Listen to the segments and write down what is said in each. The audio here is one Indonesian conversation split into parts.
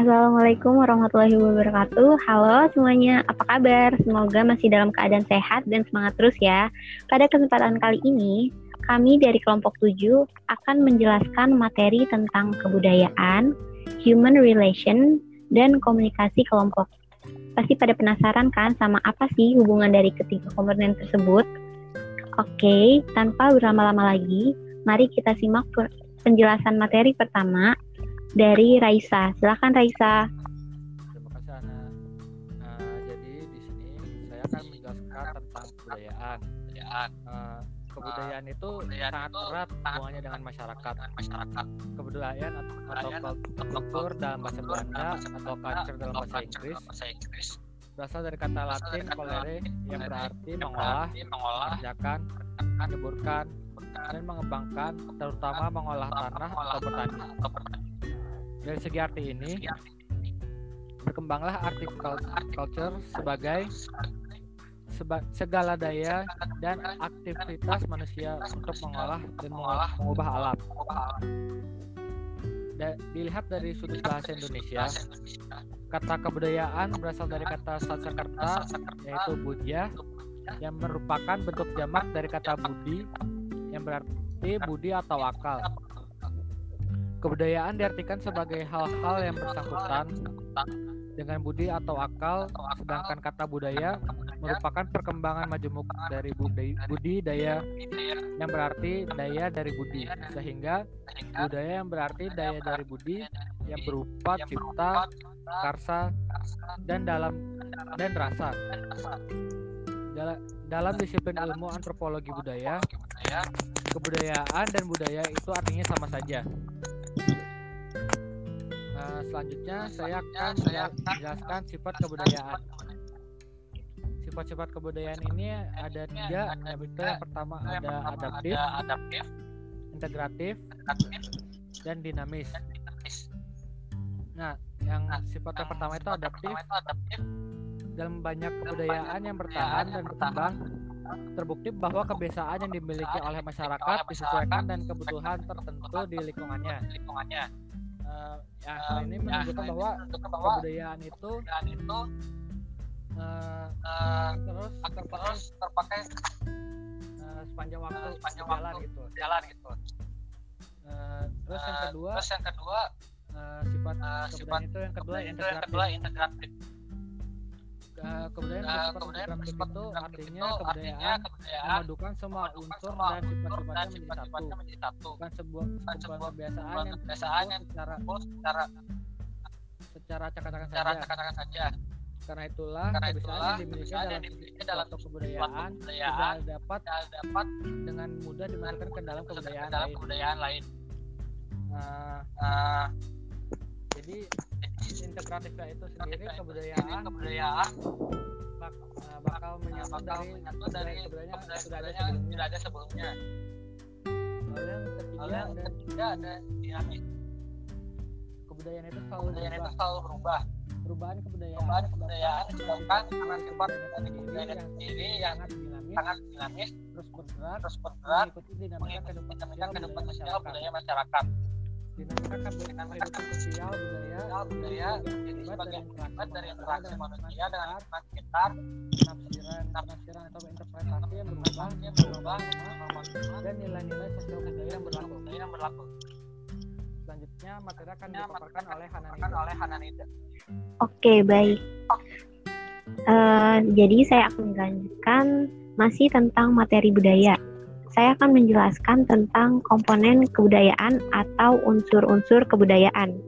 Assalamualaikum warahmatullahi wabarakatuh. Halo semuanya, apa kabar? Semoga masih dalam keadaan sehat dan semangat terus ya. Pada kesempatan kali ini, kami dari kelompok 7 akan menjelaskan materi tentang kebudayaan, human relation, dan komunikasi kelompok. Pasti pada penasaran kan sama apa sih hubungan dari ketiga komponen tersebut? Oke, tanpa berlama-lama lagi, mari kita simak penjelasan materi pertama dari Raisa. Silakan Raisa. Terima kasih Ana. Uh, jadi di sini saya akan menjelaskan tentang kebudayaan. Kebudayaan. Uh, kebudayaan itu kebudayaan sangat erat hubungannya dengan masyarakat. masyarakat. Kebudayaan atau, atau kultur dalam bahasa Belanda atau culture dalam bahasa Inggris berasal dari kata Latin kolere yang berarti mengolah, mengerjakan, menyuburkan, dan mengembangkan, terutama mengolah tanah atau bertani. Dari segi arti ini, berkembanglah culture sebagai seba, segala daya dan aktivitas manusia untuk mengolah dan mengubah alam. Da, dilihat dari sudut bahasa Indonesia, kata kebudayaan berasal dari kata Sanskerta yaitu budya yang merupakan bentuk jamak dari kata budi yang berarti budi atau akal. Kebudayaan diartikan sebagai hal-hal yang bersangkutan dengan budi atau akal, sedangkan kata budaya merupakan perkembangan majemuk dari budi, budi daya yang berarti daya dari budi, sehingga budaya yang berarti daya dari budi yang berupa cipta, karsa, dan dalam dan rasa. Dalam disiplin ilmu antropologi budaya, kebudayaan dan budaya itu artinya sama saja. Nah, selanjutnya saya akan menjelaskan sifat kebudayaan. Sifat-sifat kebudayaan ini ada tiga, yaitu yang pertama ada adaptif, adaptif, integratif, dan dinamis. Nah, yang sifat yang pertama itu adaptif. Dalam banyak kebudayaan yang bertahan dan berkembang, terbukti bahwa kebiasaan yang dimiliki oleh masyarakat disesuaikan dan kebutuhan tertentu di lingkungannya. Uh, ya, hal ini menunjukkan bahwa kebudayaan itu uh, uh, terus terpakai terpakai uh, sepanjang waktu sepanjang jalan waktu, gitu. jalan gitu. Uh, terus yang kedua terus yang kedua uh, sifat uh, kebudayaan itu yang kedua integratif, yang kedua integratif uh, kebudayaan uh, kebudayaan bersifat itu artinya kebudayaan, kebudayaan memadukan semua unsur dan sifat-sifatnya menjadi satu bukan sebuah sebuah kebiasaan yang kebiasaan yang secara secara secara cakap-cakap saja. saja karena itulah karena itulah yang dimiliki dalam, suatu kebudayaan, kebudayaan tidak dapat dapat dengan mudah dimasukkan ke dalam kebudayaan dalam lain. kebudayaan lain. Uh, uh, jadi integratifnya itu sendiri kebudayaan kebudayaan bak, uh, bakal menyatu dari menyatu dari kebudayaan yang sudah ada sebelumnya. Sudah ada sebelumnya. Lalu yang ketiga, ada dinamis. Kebudayaan itu selalu kebudayaan berubah. itu selalu berubah perubahan kebudayaan perubahan kebudayaan disebabkan karena sifat dari kebudayaan sendiri yang sangat dinamis terus bergerak terus bergerak mengikuti dinamika kehidupan sosial budaya masyarakat dinamika kehidupan sosial budaya budaya jadi sebagai akibat dari interaksi manusia dengan lingkungan sekitar penafsiran penafsiran atau interpretasi yang berubah yang berubah dan nilai-nilai sosial budaya yang berlaku yang berlaku selanjutnya materi akan dipaparkan oleh Hananida. oleh Hananida. Oke, baik. Uh, jadi saya akan melanjutkan masih tentang materi budaya. Saya akan menjelaskan tentang komponen kebudayaan atau unsur-unsur kebudayaan.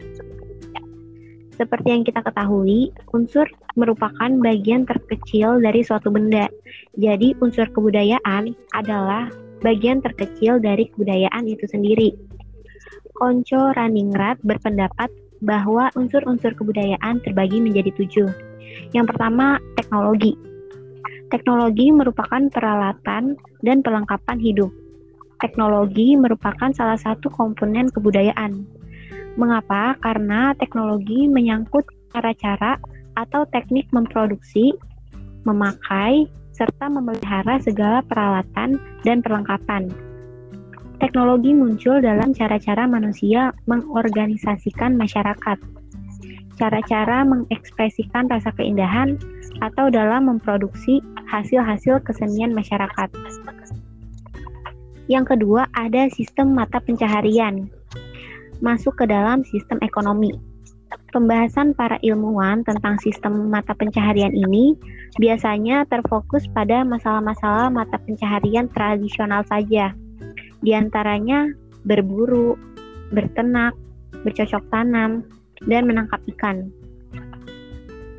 Seperti yang kita ketahui, unsur merupakan bagian terkecil dari suatu benda. Jadi, unsur kebudayaan adalah bagian terkecil dari kebudayaan itu sendiri. Konco Raningrat berpendapat bahwa unsur-unsur kebudayaan terbagi menjadi tujuh. Yang pertama, teknologi. Teknologi merupakan peralatan dan perlengkapan hidup. Teknologi merupakan salah satu komponen kebudayaan. Mengapa? Karena teknologi menyangkut cara-cara atau teknik memproduksi, memakai, serta memelihara segala peralatan dan perlengkapan Teknologi muncul dalam cara-cara manusia mengorganisasikan masyarakat. cara-cara mengekspresikan rasa keindahan, atau dalam memproduksi hasil-hasil kesenian masyarakat. Yang kedua, ada sistem mata pencaharian, masuk ke dalam sistem ekonomi. Pembahasan para ilmuwan tentang sistem mata pencaharian ini biasanya terfokus pada masalah-masalah mata pencaharian tradisional saja, di antaranya berburu, bertenak, bercocok tanam, dan menangkap ikan.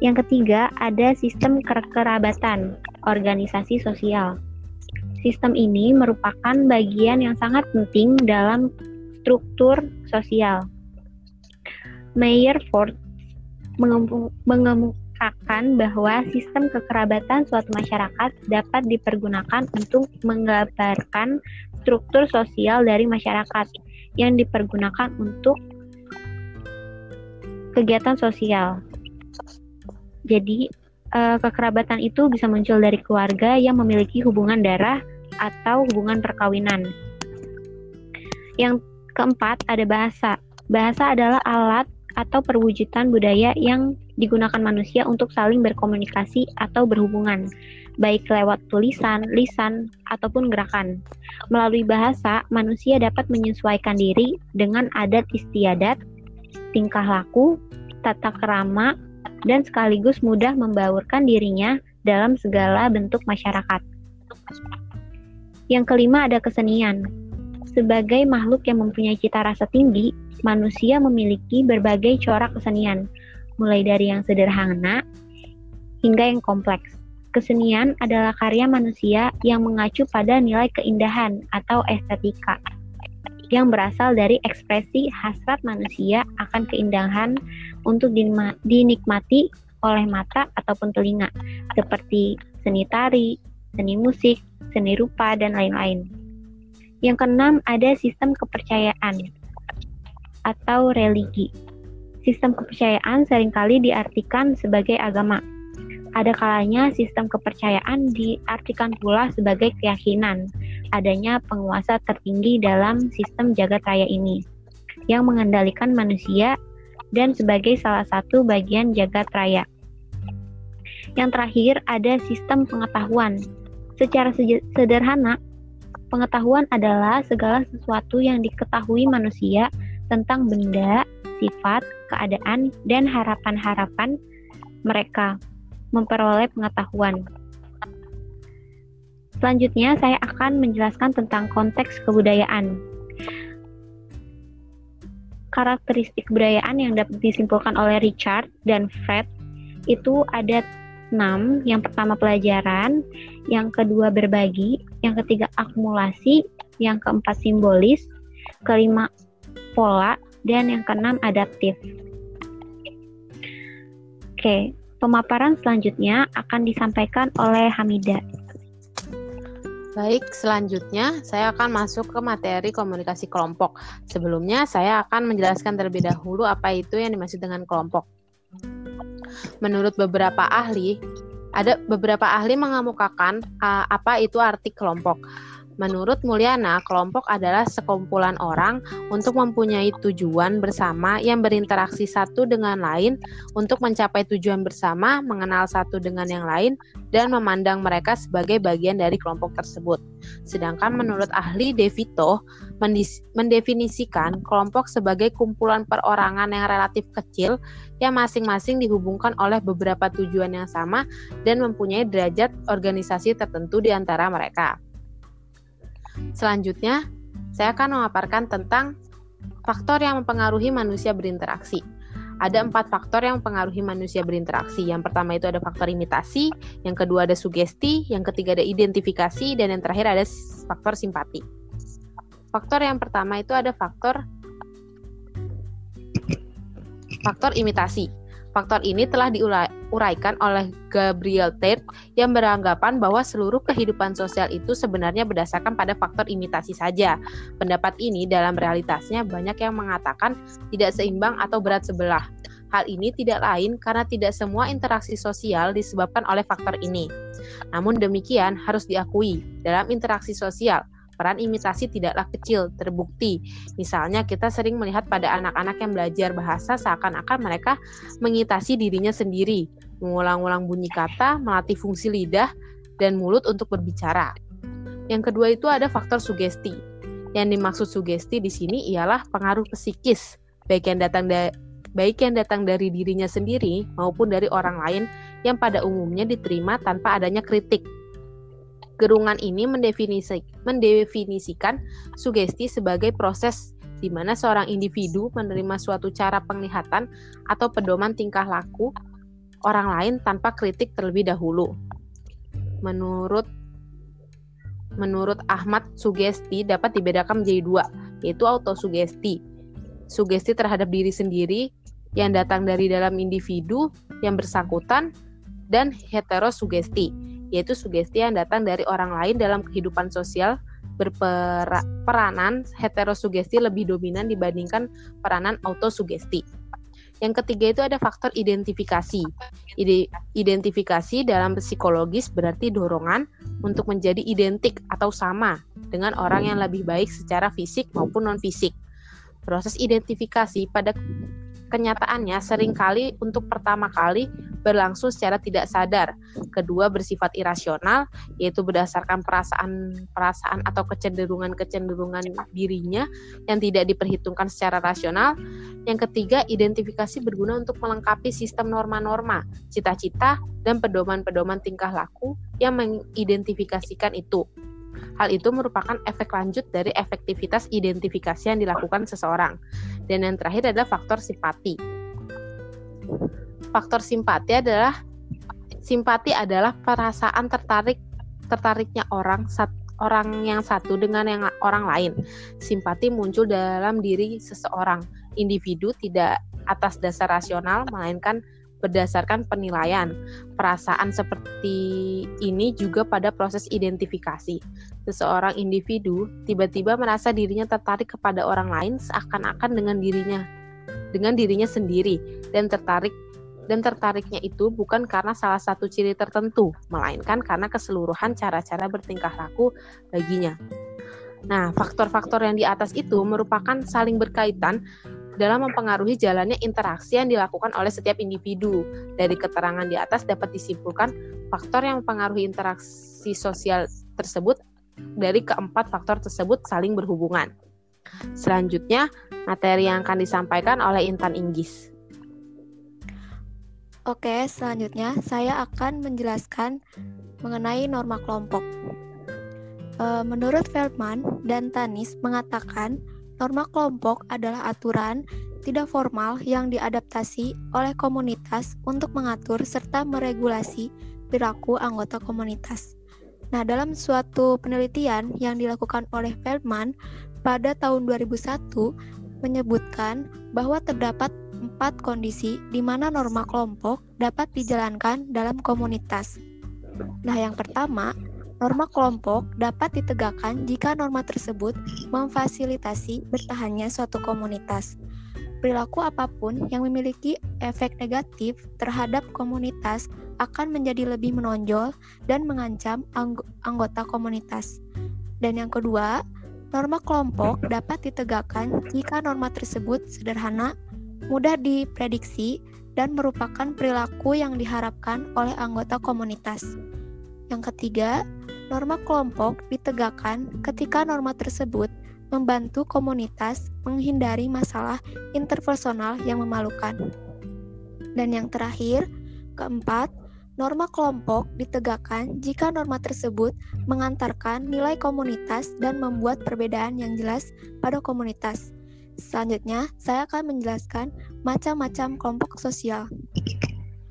Yang ketiga, ada sistem kekerabatan, organisasi sosial. Sistem ini merupakan bagian yang sangat penting dalam struktur sosial. Mayer Ford mengemukakan bahwa sistem kekerabatan suatu masyarakat dapat dipergunakan untuk menggambarkan struktur sosial dari masyarakat yang dipergunakan untuk kegiatan sosial. Jadi, uh, kekerabatan itu bisa muncul dari keluarga yang memiliki hubungan darah atau hubungan perkawinan. Yang keempat, ada bahasa. Bahasa adalah alat atau perwujudan budaya yang digunakan manusia untuk saling berkomunikasi atau berhubungan, baik lewat tulisan, lisan, ataupun gerakan. Melalui bahasa, manusia dapat menyesuaikan diri dengan adat istiadat, tingkah laku, tata kerama, dan sekaligus mudah membaurkan dirinya dalam segala bentuk masyarakat. Yang kelima ada kesenian. Sebagai makhluk yang mempunyai cita rasa tinggi, manusia memiliki berbagai corak kesenian, mulai dari yang sederhana hingga yang kompleks. Kesenian adalah karya manusia yang mengacu pada nilai keindahan atau estetika yang berasal dari ekspresi hasrat manusia akan keindahan untuk dinikmati oleh mata ataupun telinga, seperti seni tari, seni musik, seni rupa, dan lain-lain. Yang keenam, ada sistem kepercayaan atau religi. Sistem kepercayaan sering kali diartikan sebagai agama. Ada kalanya sistem kepercayaan diartikan pula sebagai keyakinan, adanya penguasa tertinggi dalam sistem jagat raya ini yang mengendalikan manusia dan sebagai salah satu bagian jagat raya. Yang terakhir ada sistem pengetahuan. Secara sederhana, pengetahuan adalah segala sesuatu yang diketahui manusia tentang benda, sifat, keadaan, dan harapan-harapan mereka memperoleh pengetahuan. Selanjutnya, saya akan menjelaskan tentang konteks kebudayaan. Karakteristik kebudayaan yang dapat disimpulkan oleh Richard dan Fred itu ada enam. Yang pertama pelajaran, yang kedua berbagi, yang ketiga akumulasi, yang keempat simbolis, kelima pola, dan yang keenam adaptif. Oke, pemaparan selanjutnya akan disampaikan oleh Hamida. Baik, selanjutnya saya akan masuk ke materi komunikasi kelompok. Sebelumnya, saya akan menjelaskan terlebih dahulu apa itu yang dimaksud dengan kelompok. Menurut beberapa ahli, ada beberapa ahli mengemukakan uh, apa itu arti kelompok. Menurut Mulyana, kelompok adalah sekumpulan orang untuk mempunyai tujuan bersama yang berinteraksi satu dengan lain untuk mencapai tujuan bersama, mengenal satu dengan yang lain, dan memandang mereka sebagai bagian dari kelompok tersebut. Sedangkan menurut ahli Devito, mendefinisikan kelompok sebagai kumpulan perorangan yang relatif kecil yang masing-masing dihubungkan oleh beberapa tujuan yang sama dan mempunyai derajat organisasi tertentu di antara mereka. Selanjutnya, saya akan memaparkan tentang faktor yang mempengaruhi manusia berinteraksi. Ada empat faktor yang mempengaruhi manusia berinteraksi. Yang pertama itu ada faktor imitasi, yang kedua ada sugesti, yang ketiga ada identifikasi, dan yang terakhir ada faktor simpati. Faktor yang pertama itu ada faktor faktor imitasi. Faktor ini telah diuraikan oleh Gabriel Tate yang beranggapan bahwa seluruh kehidupan sosial itu sebenarnya berdasarkan pada faktor imitasi saja. Pendapat ini dalam realitasnya banyak yang mengatakan tidak seimbang atau berat sebelah. Hal ini tidak lain karena tidak semua interaksi sosial disebabkan oleh faktor ini. Namun demikian harus diakui, dalam interaksi sosial, peran imitasi tidaklah kecil, terbukti. Misalnya kita sering melihat pada anak-anak yang belajar bahasa seakan-akan mereka mengitasi dirinya sendiri, mengulang-ulang bunyi kata, melatih fungsi lidah dan mulut untuk berbicara. Yang kedua itu ada faktor sugesti. Yang dimaksud sugesti di sini ialah pengaruh psikis, baik yang datang dari baik yang datang dari dirinya sendiri maupun dari orang lain yang pada umumnya diterima tanpa adanya kritik. Gerungan ini mendefinisi, mendefinisikan sugesti sebagai proses di mana seorang individu menerima suatu cara penglihatan atau pedoman tingkah laku orang lain tanpa kritik terlebih dahulu. Menurut menurut Ahmad, sugesti dapat dibedakan menjadi dua, yaitu autosugesti. Sugesti terhadap diri sendiri yang datang dari dalam individu yang bersangkutan dan heterosugesti, yaitu sugesti yang datang dari orang lain dalam kehidupan sosial berperanan heterosugesti lebih dominan dibandingkan peranan autosugesti. Yang ketiga itu ada faktor identifikasi. Identifikasi dalam psikologis berarti dorongan untuk menjadi identik atau sama dengan orang yang lebih baik secara fisik maupun non-fisik. Proses identifikasi pada kenyataannya sering kali untuk pertama kali berlangsung secara tidak sadar. Kedua bersifat irasional, yaitu berdasarkan perasaan-perasaan atau kecenderungan-kecenderungan dirinya yang tidak diperhitungkan secara rasional. Yang ketiga, identifikasi berguna untuk melengkapi sistem norma-norma, cita-cita, dan pedoman-pedoman tingkah laku yang mengidentifikasikan itu. Hal itu merupakan efek lanjut dari efektivitas identifikasi yang dilakukan seseorang. Dan yang terakhir adalah faktor simpati. Faktor simpati adalah simpati adalah perasaan tertarik tertariknya orang orang yang satu dengan yang orang lain. Simpati muncul dalam diri seseorang. Individu tidak atas dasar rasional melainkan berdasarkan penilaian. Perasaan seperti ini juga pada proses identifikasi. Seseorang individu tiba-tiba merasa dirinya tertarik kepada orang lain seakan-akan dengan dirinya dengan dirinya sendiri dan tertarik dan tertariknya itu bukan karena salah satu ciri tertentu, melainkan karena keseluruhan cara-cara bertingkah laku baginya. Nah, faktor-faktor yang di atas itu merupakan saling berkaitan dalam mempengaruhi jalannya interaksi yang dilakukan oleh setiap individu. Dari keterangan di atas dapat disimpulkan faktor yang mempengaruhi interaksi sosial tersebut dari keempat faktor tersebut saling berhubungan. Selanjutnya, materi yang akan disampaikan oleh Intan Inggis. Oke, selanjutnya saya akan menjelaskan mengenai norma kelompok. E, menurut Feldman dan Tanis mengatakan Norma kelompok adalah aturan tidak formal yang diadaptasi oleh komunitas untuk mengatur serta meregulasi perilaku anggota komunitas. Nah, dalam suatu penelitian yang dilakukan oleh Feldman pada tahun 2001 menyebutkan bahwa terdapat empat kondisi di mana norma kelompok dapat dijalankan dalam komunitas. Nah, yang pertama, Norma kelompok dapat ditegakkan jika norma tersebut memfasilitasi bertahannya suatu komunitas. Perilaku apa pun yang memiliki efek negatif terhadap komunitas akan menjadi lebih menonjol dan mengancam angg anggota komunitas. Dan yang kedua, norma kelompok dapat ditegakkan jika norma tersebut sederhana, mudah diprediksi, dan merupakan perilaku yang diharapkan oleh anggota komunitas. Yang ketiga, Norma kelompok ditegakkan ketika norma tersebut membantu komunitas menghindari masalah interpersonal yang memalukan. Dan yang terakhir, keempat, norma kelompok ditegakkan jika norma tersebut mengantarkan nilai komunitas dan membuat perbedaan yang jelas pada komunitas. Selanjutnya, saya akan menjelaskan macam-macam kelompok sosial.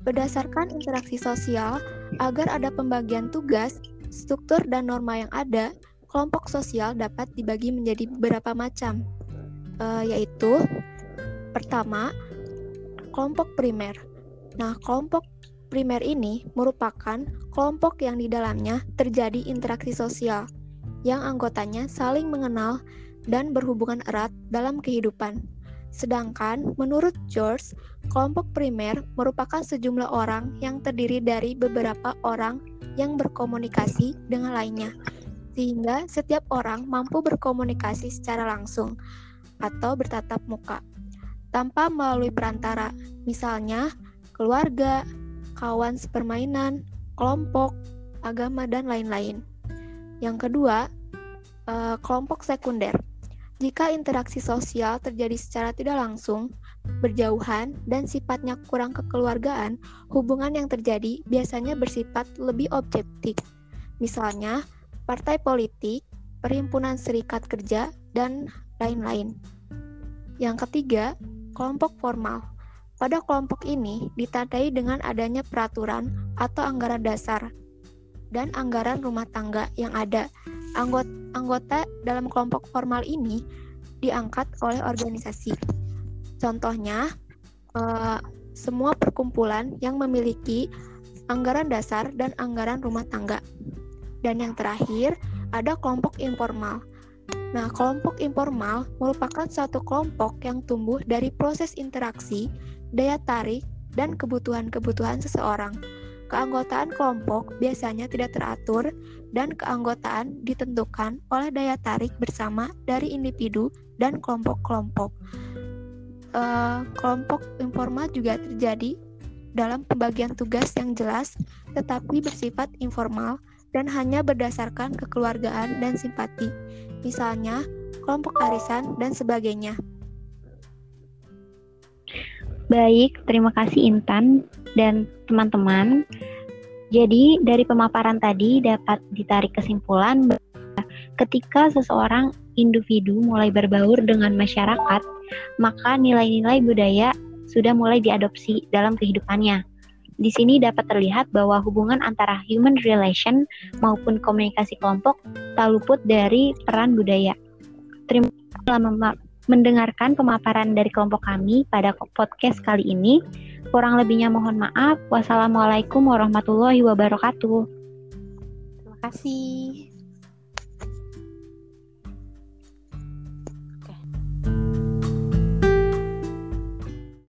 Berdasarkan interaksi sosial, agar ada pembagian tugas struktur dan norma yang ada, kelompok sosial dapat dibagi menjadi beberapa macam, uh, yaitu pertama, kelompok primer. Nah, kelompok primer ini merupakan kelompok yang di dalamnya terjadi interaksi sosial, yang anggotanya saling mengenal dan berhubungan erat dalam kehidupan. Sedangkan menurut George, kelompok primer merupakan sejumlah orang yang terdiri dari beberapa orang yang berkomunikasi dengan lainnya. sehingga setiap orang mampu berkomunikasi secara langsung atau bertatap muka tanpa melalui perantara, misalnya keluarga, kawan sepermainan, kelompok, agama, dan lain-lain. Yang kedua, eh, kelompok sekunder. Jika interaksi sosial terjadi secara tidak langsung, berjauhan, dan sifatnya kurang kekeluargaan, hubungan yang terjadi biasanya bersifat lebih objektif. Misalnya, partai politik, perhimpunan serikat kerja, dan lain-lain. Yang ketiga, kelompok formal. Pada kelompok ini ditandai dengan adanya peraturan atau anggaran dasar dan anggaran rumah tangga yang ada. Anggota, anggota dalam kelompok formal ini diangkat oleh organisasi. Contohnya, eh, semua perkumpulan yang memiliki anggaran dasar dan anggaran rumah tangga. Dan yang terakhir, ada kelompok informal. Nah, kelompok informal merupakan suatu kelompok yang tumbuh dari proses interaksi, daya tarik, dan kebutuhan-kebutuhan seseorang. Keanggotaan kelompok biasanya tidak teratur dan keanggotaan ditentukan oleh daya tarik bersama dari individu dan kelompok-kelompok. Uh, kelompok informal juga terjadi dalam pembagian tugas yang jelas tetapi bersifat informal dan hanya berdasarkan kekeluargaan dan simpati misalnya kelompok arisan dan sebagainya. Baik, terima kasih Intan dan teman-teman. Jadi, dari pemaparan tadi dapat ditarik kesimpulan bahwa ketika seseorang individu mulai berbaur dengan masyarakat, maka nilai-nilai budaya sudah mulai diadopsi dalam kehidupannya. Di sini dapat terlihat bahwa hubungan antara human relation maupun komunikasi kelompok tak luput dari peran budaya. Terima kasih telah mendengarkan pemaparan dari kelompok kami pada podcast kali ini. Kurang lebihnya mohon maaf. Wassalamualaikum warahmatullahi wabarakatuh. Terima kasih.